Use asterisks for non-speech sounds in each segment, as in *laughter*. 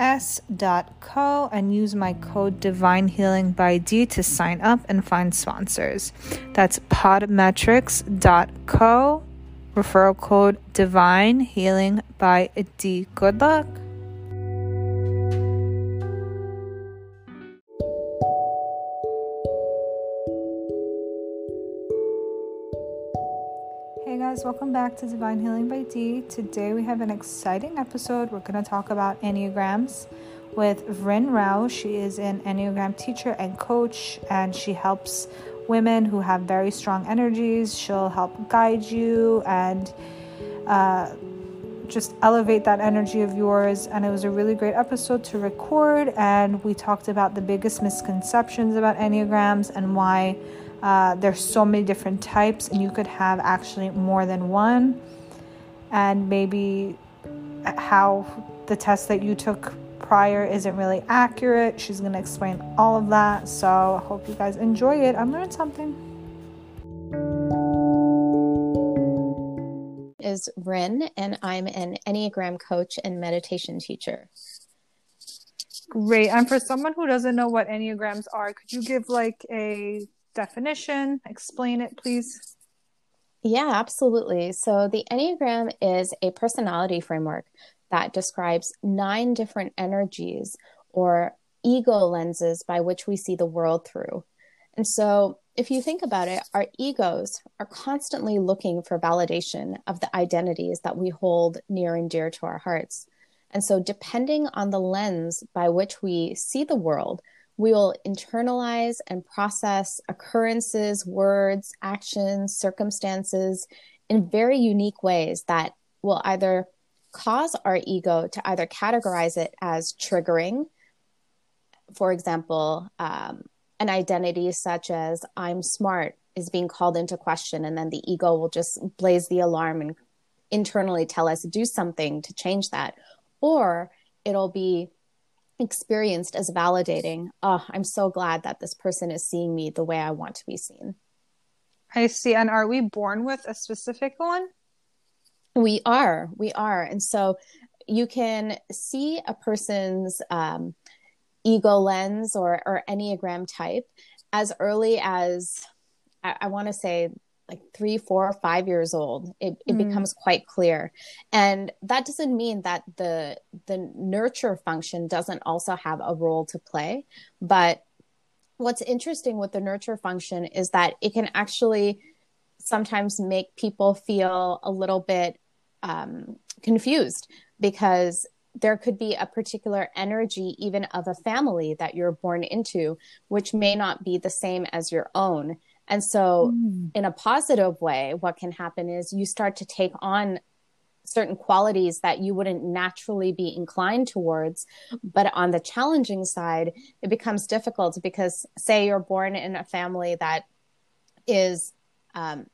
s.co and use my code divine healing by d to sign up and find sponsors. That's podmetrics.co referral code divine healing by d. Good luck guys, welcome back to Divine Healing by D. Today we have an exciting episode. We're going to talk about Enneagrams with Vryn Rao. She is an Enneagram teacher and coach, and she helps women who have very strong energies. She'll help guide you and uh, just elevate that energy of yours. And it was a really great episode to record. And we talked about the biggest misconceptions about Enneagrams and why uh, there's so many different types, and you could have actually more than one. And maybe how the test that you took prior isn't really accurate. She's going to explain all of that. So I hope you guys enjoy it. I learned something. Is Vryn, and I'm an Enneagram coach and meditation teacher. Great. And for someone who doesn't know what Enneagrams are, could you give like a definition? Explain it, please. Yeah, absolutely. So, the Enneagram is a personality framework that describes nine different energies or ego lenses by which we see the world through. And so, if you think about it, our egos are constantly looking for validation of the identities that we hold near and dear to our hearts. And so, depending on the lens by which we see the world, we will internalize and process occurrences, words, actions, circumstances in very unique ways that will either cause our ego to either categorize it as triggering, for example, um, an identity such as I'm smart is being called into question, and then the ego will just blaze the alarm and internally tell us to do something to change that. Or it'll be experienced as validating. Oh, I'm so glad that this person is seeing me the way I want to be seen. I see. And are we born with a specific one? We are. We are. And so you can see a person's um, ego lens or, or Enneagram type as early as, I, I want to say, like three, four, or five years old, it, it mm. becomes quite clear. And that doesn't mean that the the nurture function doesn't also have a role to play. But what's interesting with the nurture function is that it can actually sometimes make people feel a little bit um, confused because there could be a particular energy even of a family that you're born into which may not be the same as your own and so, mm. in a positive way, what can happen is you start to take on certain qualities that you wouldn't naturally be inclined towards. But on the challenging side, it becomes difficult because, say, you're born in a family that is um,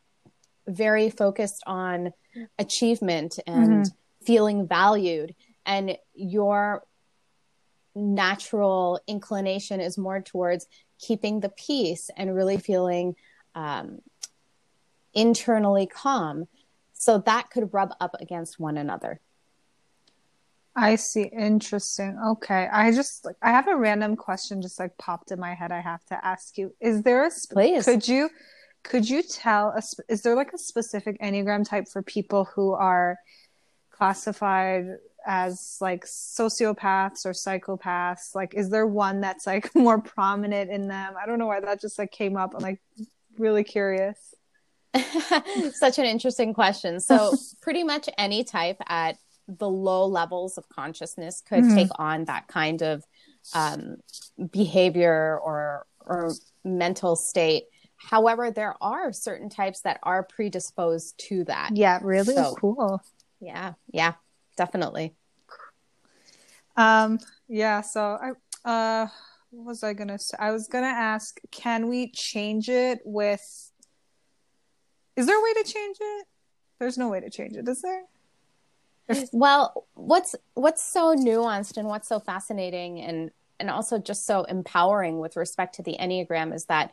very focused on achievement and mm-hmm. feeling valued, and your natural inclination is more towards keeping the peace and really feeling um, internally calm. So that could rub up against one another. I see. Interesting. Okay. I just I have a random question just like popped in my head. I have to ask you. Is there a sp- Please. could you could you tell a sp- is there like a specific enneagram type for people who are classified as like sociopaths or psychopaths? Like is there one that's like *laughs* more prominent in them? I don't know why that just like came up. I'm like really curious. *laughs* Such an interesting question. So, *laughs* pretty much any type at the low levels of consciousness could mm-hmm. take on that kind of um, behavior or or mental state. However, there are certain types that are predisposed to that. Yeah, really so, cool. Yeah, yeah, definitely. Um, yeah. So I uh what was I gonna say? I was gonna ask, can we change it with Is there a way to change it? There's no way to change it, is there? well, what's what's so nuanced and what's so fascinating and and also just so empowering with respect to the Enneagram is that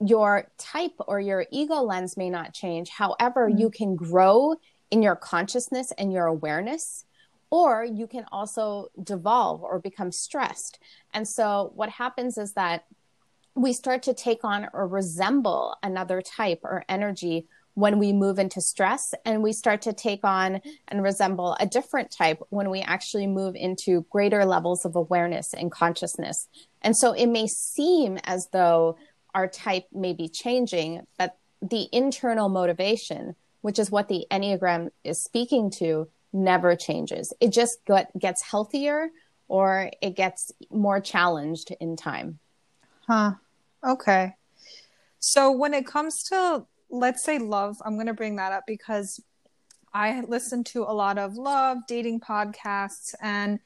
your type or your ego lens may not change. However, mm-hmm. you can grow in your consciousness and your awareness, or you can also devolve or become stressed. And so, what happens is that we start to take on or resemble another type or energy when we move into stress and we start to take on and resemble a different type when we actually move into greater levels of awareness and consciousness. And so it may seem as though our type may be changing, but the internal motivation, which is what the Enneagram is speaking to, never changes. It just get, gets healthier or it gets more challenged in time. Huh. Okay. So when it comes to let's say love, I'm going to bring that up because I listen to a lot of love dating podcasts and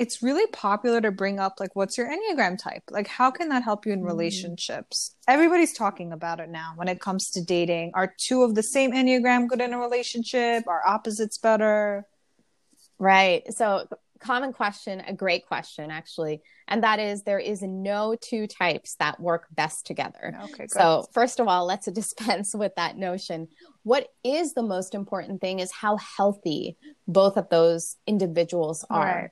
it's really popular to bring up like what's your enneagram type like how can that help you in mm. relationships mm. everybody's talking about it now when it comes to dating are two of the same enneagram good in a relationship are opposites better right so common question, a great question actually, and that is there is no two types that work best together. Okay, good. So, first of all, let's *laughs* dispense with that notion. What is the most important thing is how healthy both of those individuals are. Right.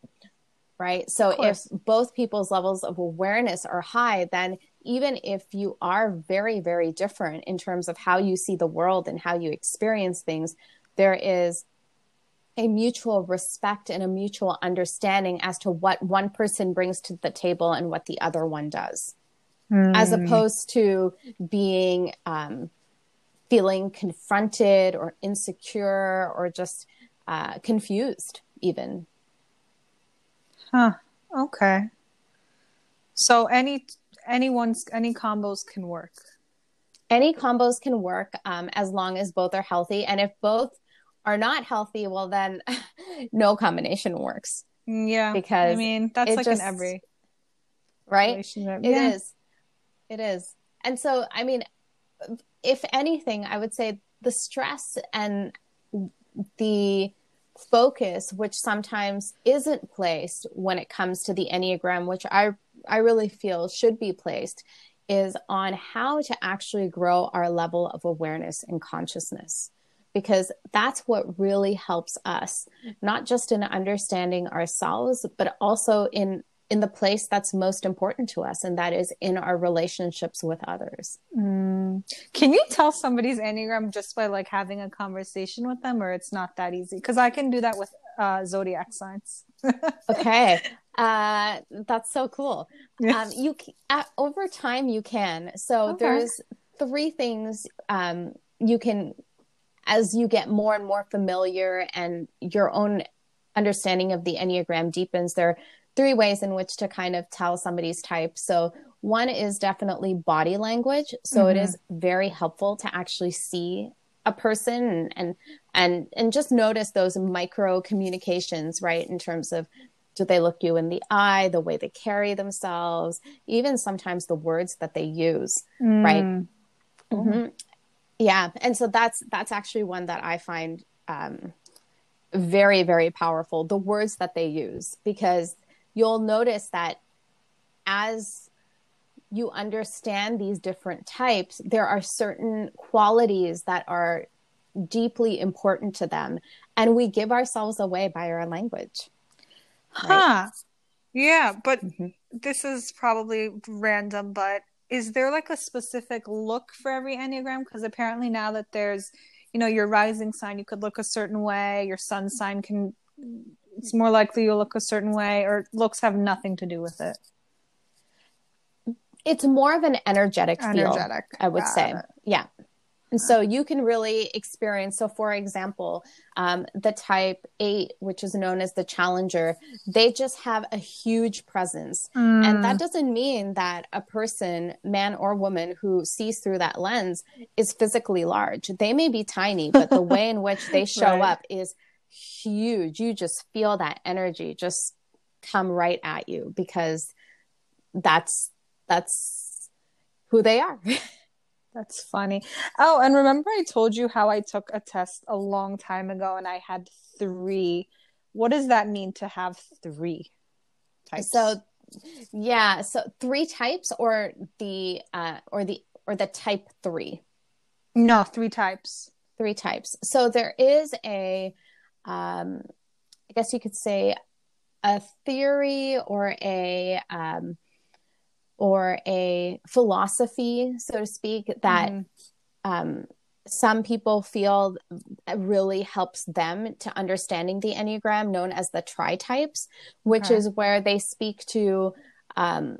Right? So, if both people's levels of awareness are high, then even if you are very, very different in terms of how you see the world and how you experience things, there is a mutual respect and a mutual understanding as to what one person brings to the table and what the other one does, mm. as opposed to being um, feeling confronted or insecure or just uh, confused, even. Huh. Okay. So any anyone's any combos can work. Any combos can work um, as long as both are healthy, and if both are not healthy, well, then *laughs* no combination works. Yeah. Because I mean, that's like just, in every right. It yeah. is. It is. And so, I mean, if anything, I would say the stress and the focus, which sometimes isn't placed when it comes to the Enneagram, which I, I really feel should be placed, is on how to actually grow our level of awareness and consciousness. Because that's what really helps us not just in understanding ourselves but also in in the place that's most important to us and that is in our relationships with others. Mm. can you tell somebody's enneagram just by like having a conversation with them or it's not that easy? Because i can do that with uh, zodiac signs. *laughs* Okay. Uh, that's so cool. Um, you uh, over time you can. So okay. there's three things um, you can as you get more and more familiar and your own understanding of the Enneagram deepens, there three ways in which to kind of tell somebody's type. So, one is definitely body language. So, mm-hmm. it is very helpful to actually see a person and, and and just notice those micro communications right in terms of do they look you in the eye the way they carry themselves even sometimes the words that they use mm. right mm-hmm yeah and so that's that's actually one that i find um, very very powerful the words that they use because you'll notice that as you understand these different types there are certain qualities that are deeply important to them and we give ourselves away by our language right? huh yeah but mm-hmm. this is probably random but is there like a specific look for every enneagram because apparently now that there's you know your rising sign you could look a certain way your sun sign can it's more likely you'll look a certain way or looks have nothing to do with it it's more of an energetic, energetic. feel i would Got say it. yeah and so you can really experience. So, for example, um, the type eight, which is known as the challenger, they just have a huge presence. Mm. And that doesn't mean that a person, man or woman, who sees through that lens is physically large. They may be tiny, but the *laughs* way in which they show right. up is huge. You just feel that energy just come right at you because that's that's who they are. *laughs* That's funny. Oh, and remember I told you how I took a test a long time ago and I had three. What does that mean to have three types? So, yeah, so three types or the uh or the or the type 3. No, three types. Three types. So there is a um I guess you could say a theory or a um or a philosophy, so to speak, that mm-hmm. um, some people feel really helps them to understanding the Enneagram, known as the tri types, which okay. is where they speak to um,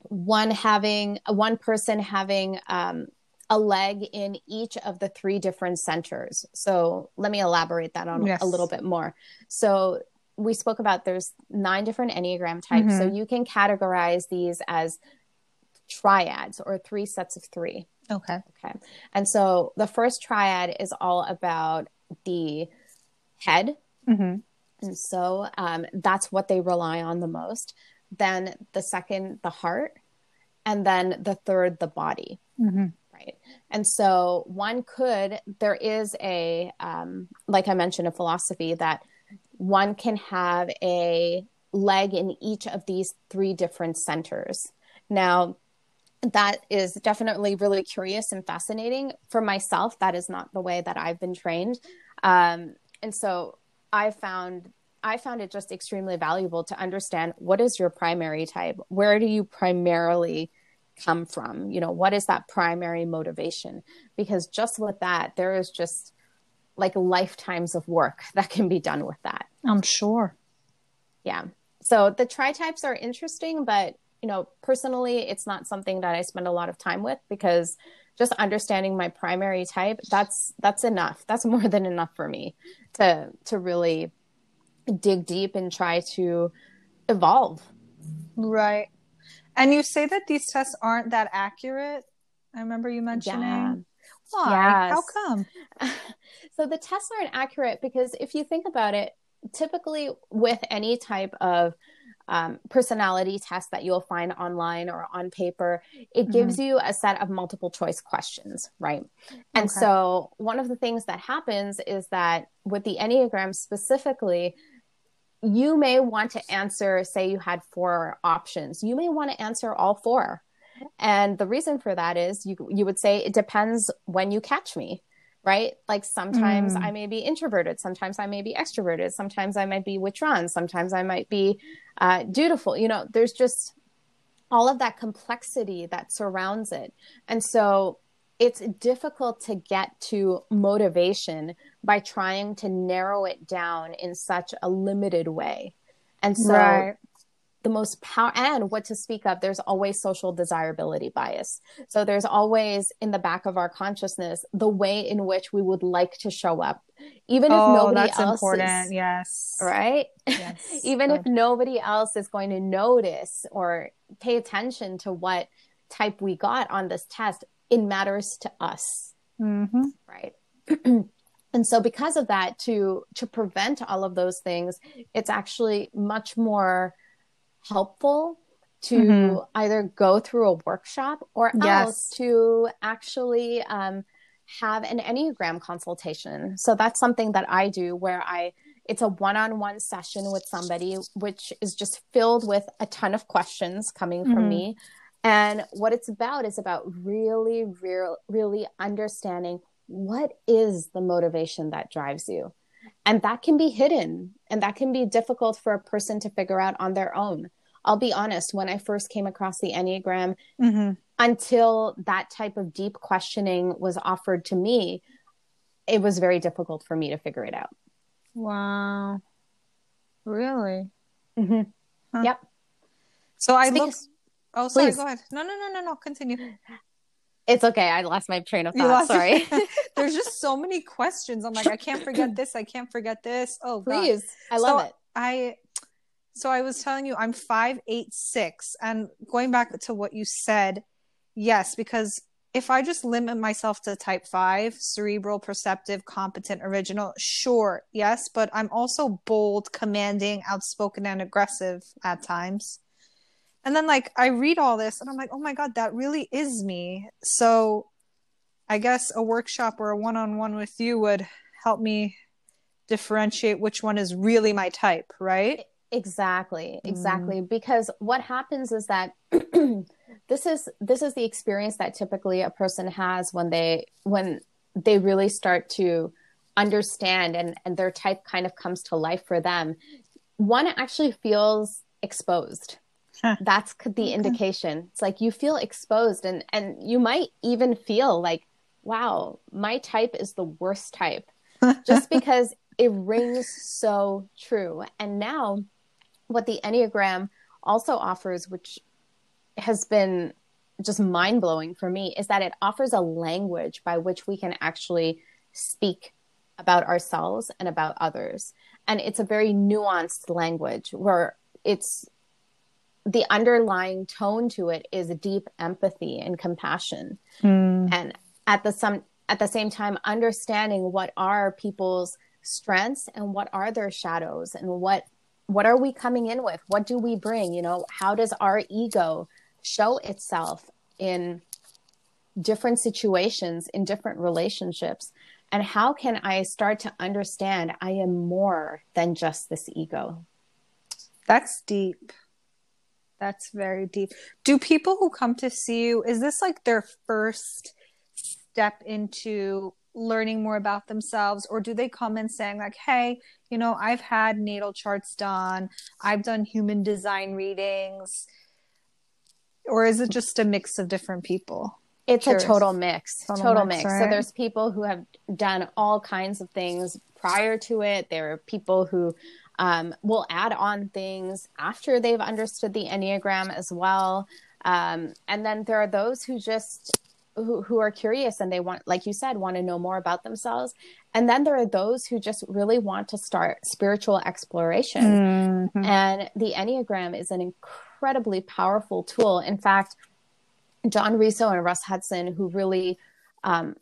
one having one person having um, a leg in each of the three different centers. So let me elaborate that on yes. a little bit more. So we spoke about there's nine different enneagram types mm-hmm. so you can categorize these as triads or three sets of three okay okay and so the first triad is all about the head mm-hmm. and so um, that's what they rely on the most then the second the heart and then the third the body mm-hmm. Right and so one could there is a um, like i mentioned a philosophy that one can have a leg in each of these three different centers. Now, that is definitely really curious and fascinating. For myself, that is not the way that I've been trained. Um, and so I found I found it just extremely valuable to understand what is your primary type? Where do you primarily come from? You know, what is that primary motivation? Because just with that, there is just like lifetimes of work *laughs* that can be done with that. I'm sure. Yeah. So the tri types are interesting, but you know, personally, it's not something that I spend a lot of time with because just understanding my primary type, that's that's enough. That's *laughs* more than enough for me to to really dig deep and try to evolve. Right. And you say that these tests aren't that accurate. I remember you mentioning. Yeah. Why? Yes. How come? *laughs* so the tests aren't accurate because if you think about it, typically with any type of um, personality test that you'll find online or on paper, it mm-hmm. gives you a set of multiple choice questions, right? And okay. so, one of the things that happens is that with the Enneagram specifically, you may want to answer, say, you had four options, you may want to answer all four. And the reason for that is you, you would say, it depends when you catch me right? Like sometimes mm. I may be introverted, sometimes I may be extroverted, sometimes I might be withdrawn, sometimes I might be uh, dutiful. You know, there's just all of that complexity that surrounds it. And so it's difficult to get to motivation by trying to narrow it down in such a limited way. And so right the most power and what to speak of there's always social desirability bias so there's always in the back of our consciousness the way in which we would like to show up even oh, if nobody that's else important. is yes right yes. *laughs* even Good. if nobody else is going to notice or pay attention to what type we got on this test it matters to us mm-hmm. right *clears throat* and so because of that to to prevent all of those things it's actually much more helpful to mm-hmm. either go through a workshop or yes. else to actually um, have an Enneagram consultation. So that's something that I do where I it's a one-on-one session with somebody which is just filled with a ton of questions coming from mm-hmm. me. And what it's about is about really, real, really understanding what is the motivation that drives you. And that can be hidden and that can be difficult for a person to figure out on their own. I'll be honest, when I first came across the Enneagram, mm-hmm. until that type of deep questioning was offered to me, it was very difficult for me to figure it out. Wow. Really? Mm-hmm. Huh. Yep. So I look. Oh, sorry. Please. Go ahead. No, no, no, no, no. Continue. It's okay. I lost my train of thought. Sorry. *laughs* There's just so many questions. I'm like, I can't forget this. I can't forget this. Oh, please. God. I love so it. I so I was telling you I'm five eight six, and going back to what you said, yes, because if I just limit myself to type five, cerebral, perceptive, competent, original, sure, yes, but I'm also bold, commanding, outspoken, and aggressive at times. And then like I read all this and I'm like, oh my God, that really is me. So I guess a workshop or a one on one with you would help me differentiate which one is really my type, right? Exactly, exactly. Mm. Because what happens is that *clears throat* this is this is the experience that typically a person has when they when they really start to understand and, and their type kind of comes to life for them. One actually feels exposed. *laughs* That's the okay. indication. It's like you feel exposed and and you might even feel like, wow, my type is the worst type. *laughs* just because it rings so true. And now what the Enneagram also offers, which has been just mind blowing for me, is that it offers a language by which we can actually speak about ourselves and about others. And it's a very nuanced language where it's the underlying tone to it is deep empathy and compassion. Mm. and at the some at the same time understanding what are people's strengths and what are their shadows and what what are we coming in with? What do we bring? You know how does our ego show itself in different situations in different relationships? And how can i start to understand i am more than just this ego? That's deep that's very deep. Do people who come to see you, is this like their first step into learning more about themselves or do they come in saying like hey you know i've had natal charts done i've done human design readings or is it just a mix of different people it's Curious. a total mix total, total mix, mix. Right? so there's people who have done all kinds of things prior to it there are people who um, will add on things after they've understood the Enneagram as well. Um, and then there are those who just who, who are curious and they want, like you said, want to know more about themselves. And then there are those who just really want to start spiritual exploration. Mm-hmm. And the Enneagram is an incredibly powerful tool. In fact, Don Riso and Russ Hudson, who really um,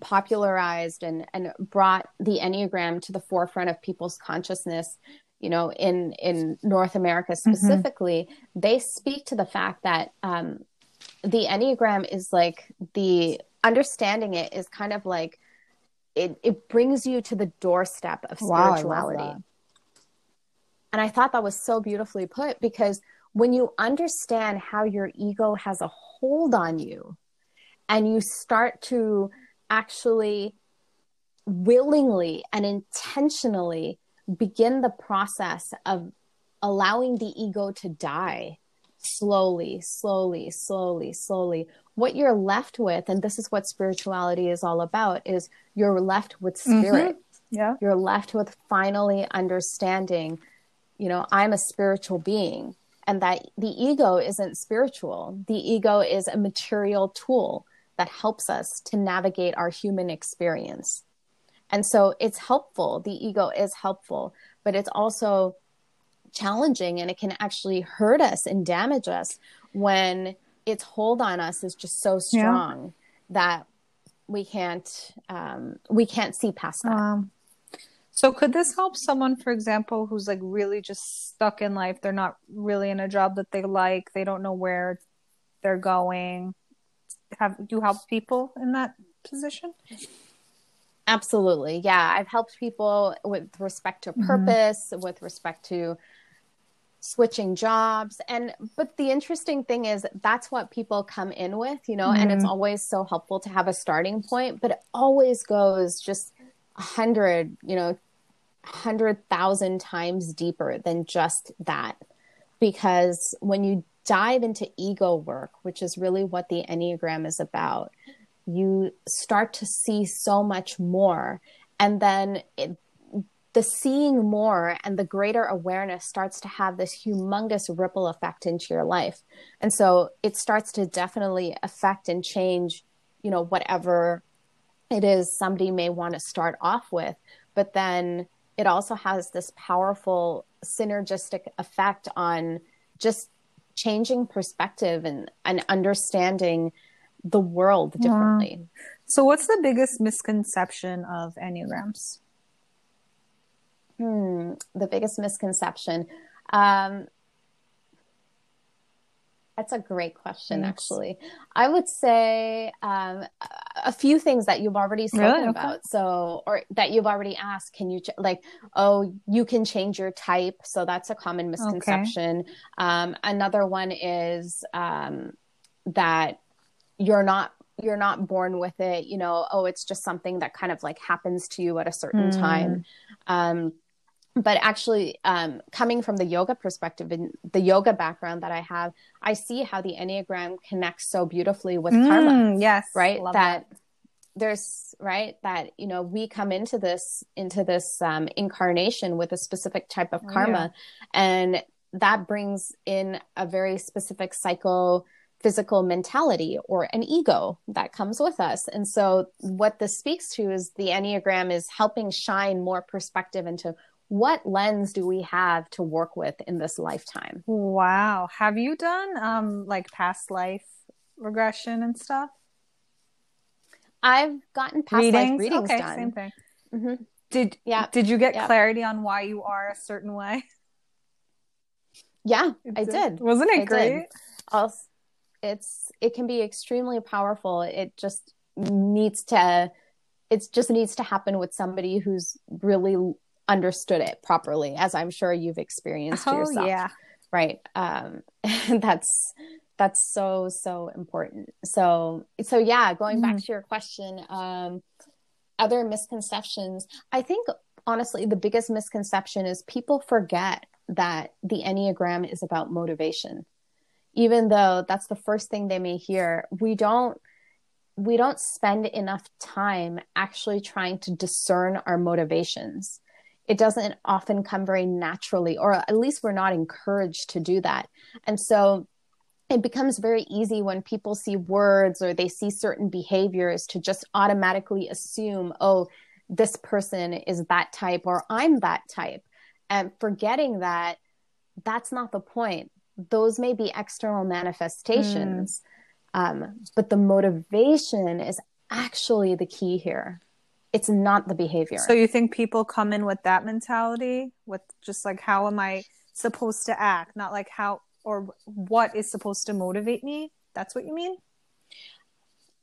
popularized and, and brought the Enneagram to the forefront of people's consciousness, you know, in in North America mm-hmm. specifically, mm-hmm. they speak to the fact that um, the Enneagram is like the understanding it is kind of like it it brings you to the doorstep of spirituality. Wow, and I thought that was so beautifully put because when you understand how your ego has a hold on you and you start to actually willingly and intentionally begin the process of allowing the ego to die slowly, slowly, slowly, slowly. What you're left with, and this is what spirituality is all about, is you're left with mm-hmm. spirit. Mm-hmm. Yeah. You're left with finally understanding, you know, I'm a spiritual being and that the ego isn't spiritual. The ego is a material tool that helps us to navigate our human experience. And so it's helpful. The ego is helpful, but it's also challenging and it can actually hurt us and damage us when its hold on us is just so strong yeah. that we can't um, we can't see past that. Um, so could this help someone, for example, who's like really just stuck in life? They're not really in a job that they like. They don't know where they're going. Have you helped people in that position? Absolutely. Yeah. I've helped people with respect to mm-hmm. purpose, mm-hmm. with respect to switching jobs. And, but the interesting thing is that's what people come in with, you know, mm-hmm. and it's mm-hmm. always so helpful to have a starting point, but it always goes just a hundred, you know, hundred thousand times deeper than just that. Because when you dive into ego work, which is really what the Enneagram is about, you start to see so much more. And then it, the seeing more and the greater awareness starts to have this humongous ripple effect into your life. And so it starts to definitely affect and change, you know, whatever it is somebody may want to start off with. But then it also has this powerful synergistic effect on just changing perspective and, and understanding the world differently. Yeah. So, what's the biggest misconception of Enneagrams? Hmm, the biggest misconception. Um, That's a great question, Thanks. actually. I would say um, a few things that you've already spoken really? okay. about. So, or that you've already asked. Can you, ch- like, oh, you can change your type. So that's a common misconception. Okay. Um, another one is um, that you're not you're not born with it you know oh it's just something that kind of like happens to you at a certain mm. time. Um, but actually um, coming from the yoga perspective and the yoga background that i have i see how the enneagram connects so beautifully with mm, karma yes. right? That, that, there's right? That you know we come into this into this um, incarnation with a specific type of karma. oh, yeah. and that brings in a very specific cycle physical mentality or an ego that comes with us. And so, what this speaks to is the Enneagram is helping shine more perspective into what lens do we have to work with in this lifetime. Wow. Have you done um, like past life regression and stuff? I've gotten past readings? life readings okay, done. Same thing. Mm-hmm. Did yeah? Did you get clarity on why you are a certain way? Yeah, I did. Wasn't it I great? Also, it's it can be extremely powerful. It just needs to it just needs to happen with somebody who's really understood it properly as i'm sure you've experienced oh, yourself. yeah. Right. Um *laughs* that's that's so so important. So so yeah going mm-hmm. back to your question um other misconceptions i think honestly the biggest misconception is people forget that the enneagram is about motivation even though that's the first thing they may hear we don't we don't spend enough time actually trying to discern our motivations. It doesn't often come very naturally or at least we're not encouraged to do that. And so it becomes very easy when people see words or they see certain behaviors to just automatically assume oh this person is that type or i'm that type. And forgetting that that's not the point those may be external manifestations mm. um, but the motivation is actually the key here. It's not the behavior. So you think people come in with that mentality with just like how am i supposed to act? Not like how or what is supposed to motivate me? That's what you mean?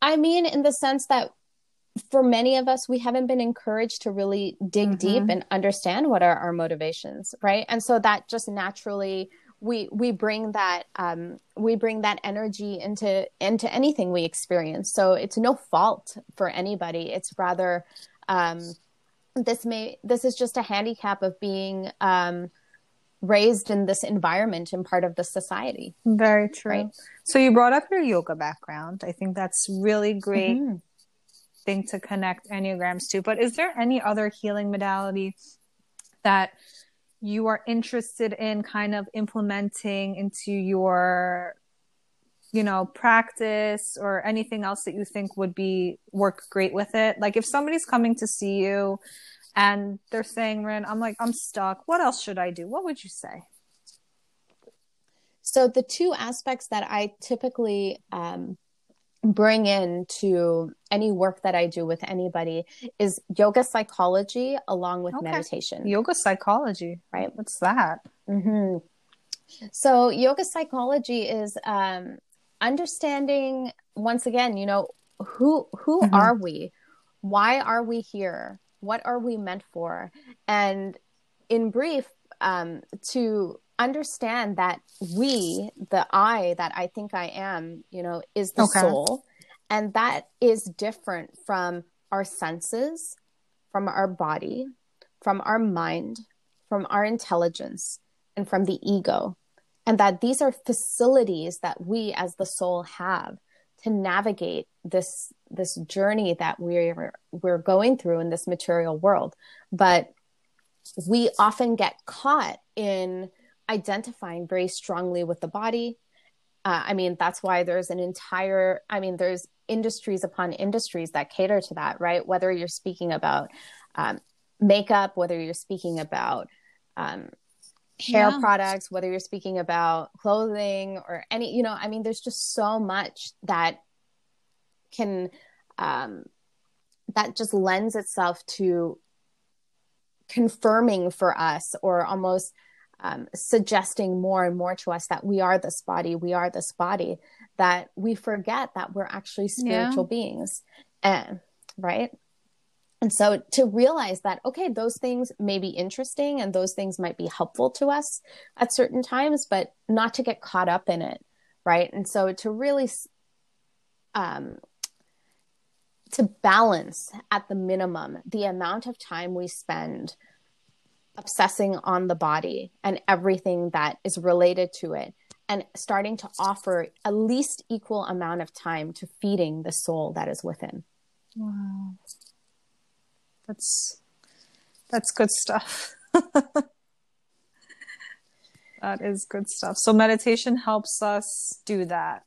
I mean in the sense that for many of us we haven't been encouraged to really dig mm-hmm. deep and understand what are our motivations right? And so that just naturally we we bring that um, we bring that energy into into anything we experience. So it's no fault for anybody. It's rather um, this may this is just a handicap of being um, raised in this environment and part of the society. Very true. Right? So you brought up your yoga background. I think that's really great. Mm-hmm. Thing to connect enneagrams to, but is there any other healing modality that you are interested in kind of implementing into your you know practice or anything else that you think would be work great with it? Like if somebody's coming to see you and they're saying rin i'm like i'm stuck. What else should i do? What would you say? So the two aspects that i typically um, bring into any work that I do with anybody is yoga psychology along with okay. meditation. Yoga psychology, right? What's that? Mm-hmm. So, yoga psychology is um, understanding once again, you know, who who mm-hmm. are we? Why are we here? What are we meant for? And in brief, um, to understand that we, the I that I think I am, you know, is the okay. soul. And that is different from our senses, from our body, from our mind, from our intelligence, and from the ego. And that these are facilities that we as the soul have to navigate this this journey that we're we're going through in this material world. But we often get caught in identifying very strongly with the body. Uh, I mean, that's why there's an entire, I mean, there's industries upon industries that cater to that, right? Whether you're speaking about um, makeup, whether you're speaking about um, hair yeah. products, whether you're speaking about clothing or any, you know, I mean, there's just so much that can, um, that just lends itself to confirming for us or almost um, suggesting more and more to us that we are this body, we are this body, that we forget that we're actually spiritual yeah. beings. And right. And so to realize that, okay, those things may be interesting and those things might be helpful to us at certain times, but not to get caught up in it. Right. And so to really, um, to balance at the minimum the amount of time we spend obsessing on the body and everything that is related to it and starting to offer a least equal amount of time to feeding the soul that is within. Wow. That's that's good stuff. *laughs* That is good stuff. So meditation helps us do that.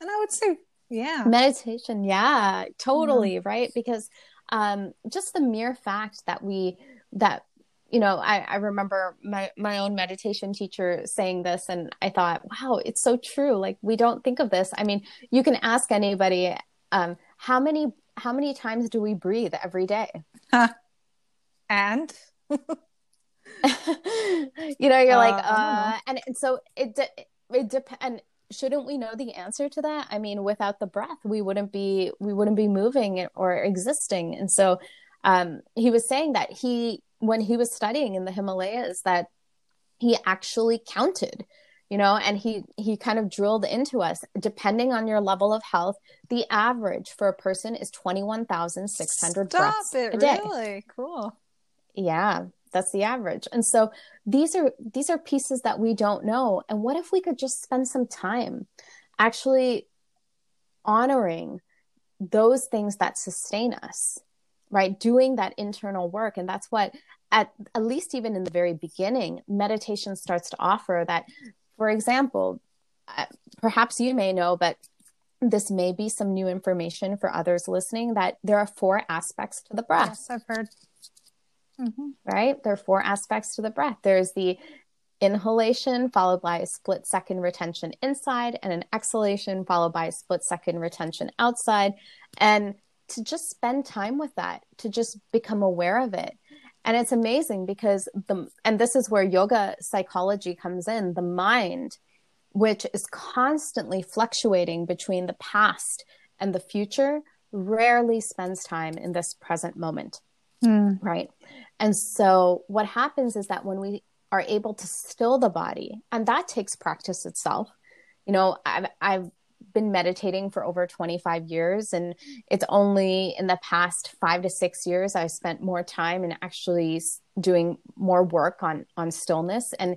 And i would say yeah. Meditation yeah totally mm-hmm. right? Because um just the mere fact that we that you know I, I remember my my own meditation teacher saying this and i thought wow it's so true like we don't think of this. I mean you can ask anybody um how many how many times do we breathe every day? *laughs* And? *laughs* *laughs* You know you're uh, like uh and, and so it de- it depends shouldn't we know the answer to that? I mean without the breath we wouldn't be we wouldn't be moving or existing. And so um, he was saying that he when he was studying in the himalayas that he actually counted you know and he he kind of drilled into us depending on your level of health the average for a person is 21,600 breaths it, a day. really? Cool. Yeah that's the average. And so these are these are pieces that we don't know. And what if we could just spend some time actually honoring those things that sustain us right doing that internal work and that's what at at least even in the very beginning meditation starts to offer that for example uh, perhaps you may know but this may be some new information for others listening that there are four aspects to the breath yes i've heard mm-hmm. right? There are four aspects to the breath. There's the inhalation followed by a split second retention inside and an exhalation followed by a split second retention outside and to just spend time with that to just become aware of it and it's amazing because the and this is where yoga psychology comes in the mind which is constantly fluctuating between the past and the future rarely spends time in this present moment mm. right and so what happens is that when we are able to still the body, and that takes practice itself. You know, I've I've been meditating for over 25 years and it's only in the past 5 to 6 years I spent more time and actually doing more work on on stillness and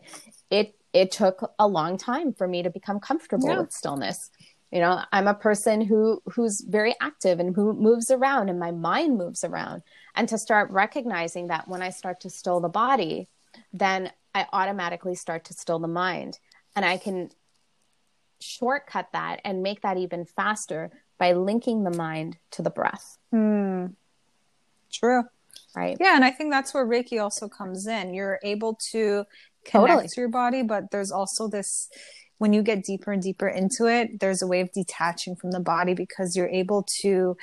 it it took a long time for me to become comfortable yeah. with stillness you know i'm a person who who's very active and who moves around and my mind moves around and to start recognizing that when i start to still the body then i automatically start to still the mind and i can shortcut that and make that even faster by linking the mind to the breath hmm. true right yeah and i think that's where reiki also comes in you're able to connect totally. to your body but there's also this when you get deeper and deeper into it, there's a way of detaching from the body because you're able to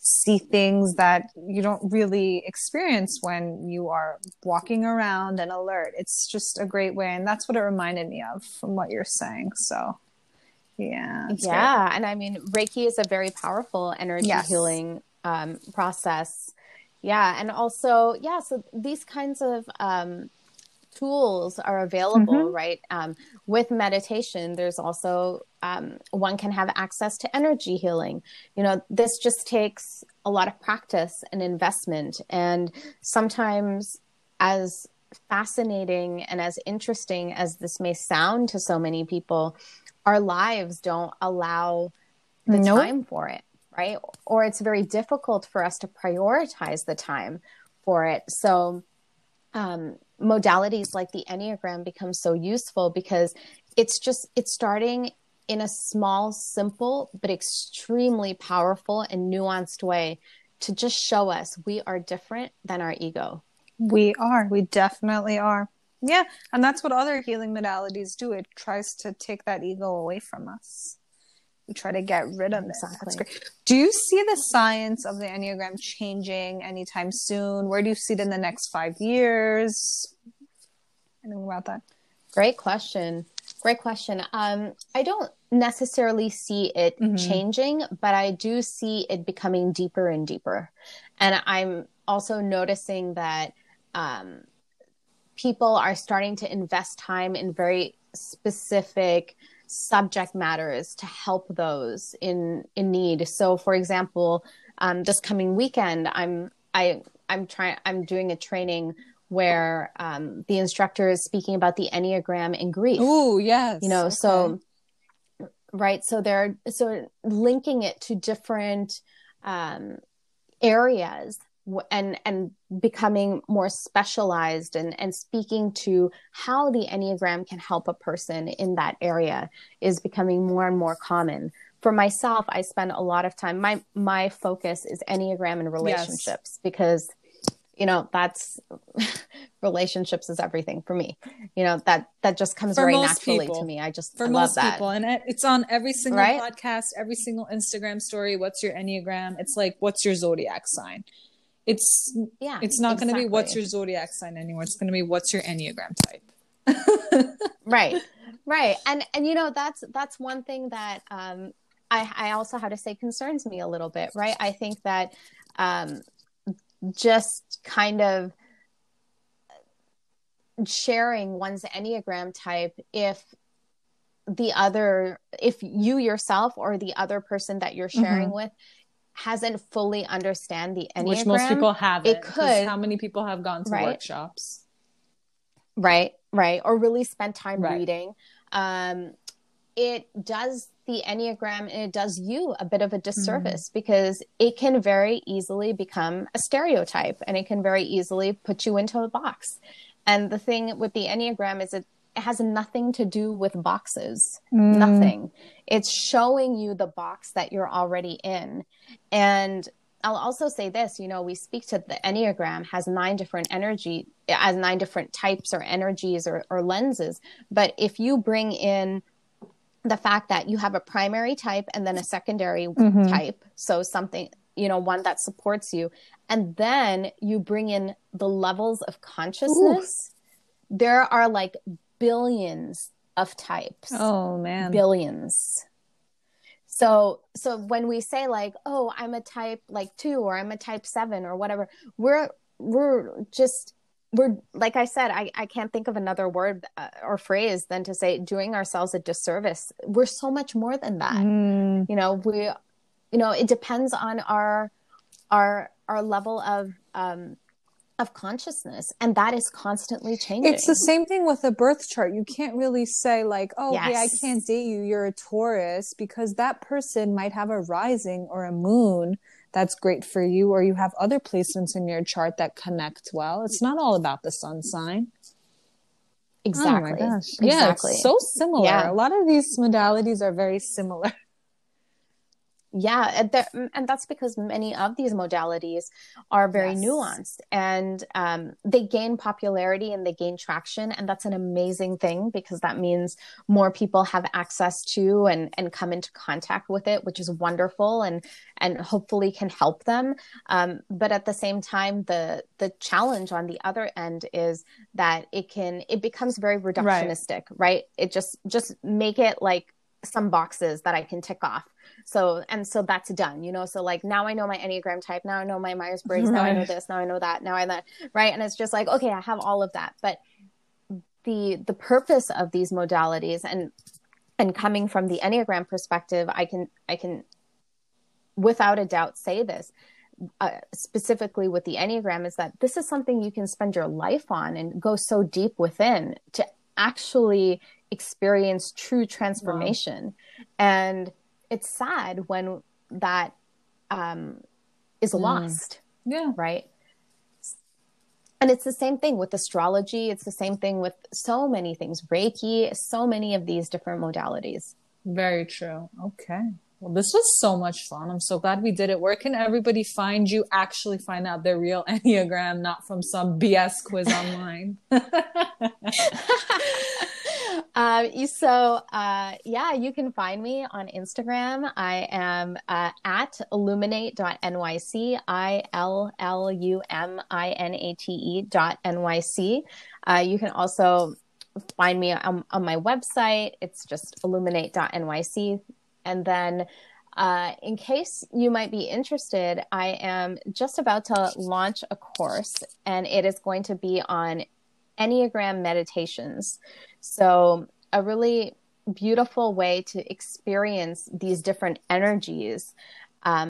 see things that you don't really experience when you are walking around and alert. It's just a great way. And that's what it reminded me of from what you're saying. So, yeah. Yeah. Great. And I mean, Reiki is a very powerful energy yes. healing um, process. Yeah. And also, yeah. So these kinds of, um, tools are available, mm-hmm. right? Um, with meditation, there's also um, one can have access to energy healing. You know, this just takes a lot of practice and investment. And sometimes, as fascinating and as interesting as this may sound to so many people, our lives don't allow the nope. time for it, right? Or it's very difficult for us to prioritize the time for it. So, um, modalities like the enneagram become so useful because it's just it's starting in a small simple but extremely powerful and nuanced way to just show us we are different than our ego we are we definitely are yeah and that's what other healing modalities do it tries to take that ego away from us we try to get rid of exactly. it. That's great. Do you see the science of the Enneagram changing anytime soon? Where do you see it in the next five years? Anything about that? Great question. Great question. Um, I don't necessarily see it mm-hmm. changing, but I do see it becoming deeper and deeper. And I'm also noticing that um, people are starting to invest time in very specific subject matters to help those in in need. So, for example, um, this coming weekend, I'm I I'm trying I'm doing a training where um, the instructor is speaking about the enneagram and grief. Oh, yes. You know, okay. so right, so they're so linking it to different um, areas and and becoming more specialized and and speaking to how the enneagram can help a person in that area is becoming more and more common for myself i spend a lot of time my my focus is enneagram and relationships yes. because you know that's *laughs* relationships is everything for me you know that that just comes for very naturally people. to me i just for I most that. people and it's on every single right? podcast every single instagram story what's your enneagram it's like what's your zodiac sign it's yeah it's not exactly. going to be what's your zodiac sign anymore it's going to be what's your enneagram type *laughs* right right and and you know that's that's one thing that um i i also have to say concerns me a little bit right i think that um just kind of sharing one's enneagram type if the other if you yourself or the other person that you're sharing mm-hmm. with hasn't fully understand the enneagram which most people haven't it could how many people have gone to right? workshops right right or really spent time right. reading um it does the enneagram and it does you a bit of a disservice mm. because it can very easily become a stereotype and it can very easily put you into a box and the thing with the enneagram is it has nothing to do with boxes. Mm. Nothing. It's showing you the box that you're already in. And I'll also say this, you know, we speak to the Enneagram has nine different energy, as nine different types or energies or, or lenses. But if you bring in the fact that you have a primary type and then a secondary mm-hmm. type, so something, you know, one that supports you, and then you bring in the levels of consciousness, Ooh. there are like billions of types. Oh man. Billions. So so when we say like, "Oh, I'm a type like 2 or I'm a type 7 or whatever," we're we're just we're like I said, I I can't think of another word uh, or phrase than to say doing ourselves a disservice. We're so much more than that. Mm. You know, we you know, it depends on our our our level of um of consciousness and that is constantly changing it's the same thing with a birth chart. You can't really say like oh yes. hey i can't date you. You're a taurus because that person might have a rising or a moon that's great for you or you have other placements in your chart that connect well. It's not all about the sun sign. Exactly. Oh my gosh. Yeah so similar. Yeah. a lot of these modalities are very similar *laughs* yeah and that's because many of these modalities are very yes. nuanced and um, they gain popularity and they gain traction and that's an amazing thing because that means more people have access to and, and come into contact with it which is wonderful and and hopefully can help them um, but at the same time the the challenge on the other end is that it can it becomes very reductionistic right, right? it just just make it like some boxes that I can tick off. So, and so that's done, you know? So like now I know my Enneagram type. Now I know my Myers-Briggs. Right. Now I know this. Now I know that. Now I that. Right. And it's just like, okay, I have all of that. But the, the purpose of these modalities and, and coming from the Enneagram perspective, I can, I can without a doubt say this. Uh, specifically with the Enneagram is that this is something you can spend your life on and go so deep within to actually experience true transformation. Wow. And it's sad when that um, is mm. lost. Yeah. Right. And it's the same thing with astrology. It's the same thing with so many things, Reiki, so many of these different modalities. Very true. Okay. Well, this was so much fun. I'm so glad we did it. Where can everybody find you? Actually, find out their real *laughs* Enneagram, not from some BS quiz online. *laughs* um, so uh, yeah, you can find me on Instagram. I am uh, at illuminate.nyc, I L L U M I N A T E dot NYC. Uh, you can also find me on, on my website. It's just illuminate.nyc. And then uh, in case you might be interested, I am just about to launch a course, and it is going to be on Enneagram meditations. So, a really beautiful way to experience these different energies. Um,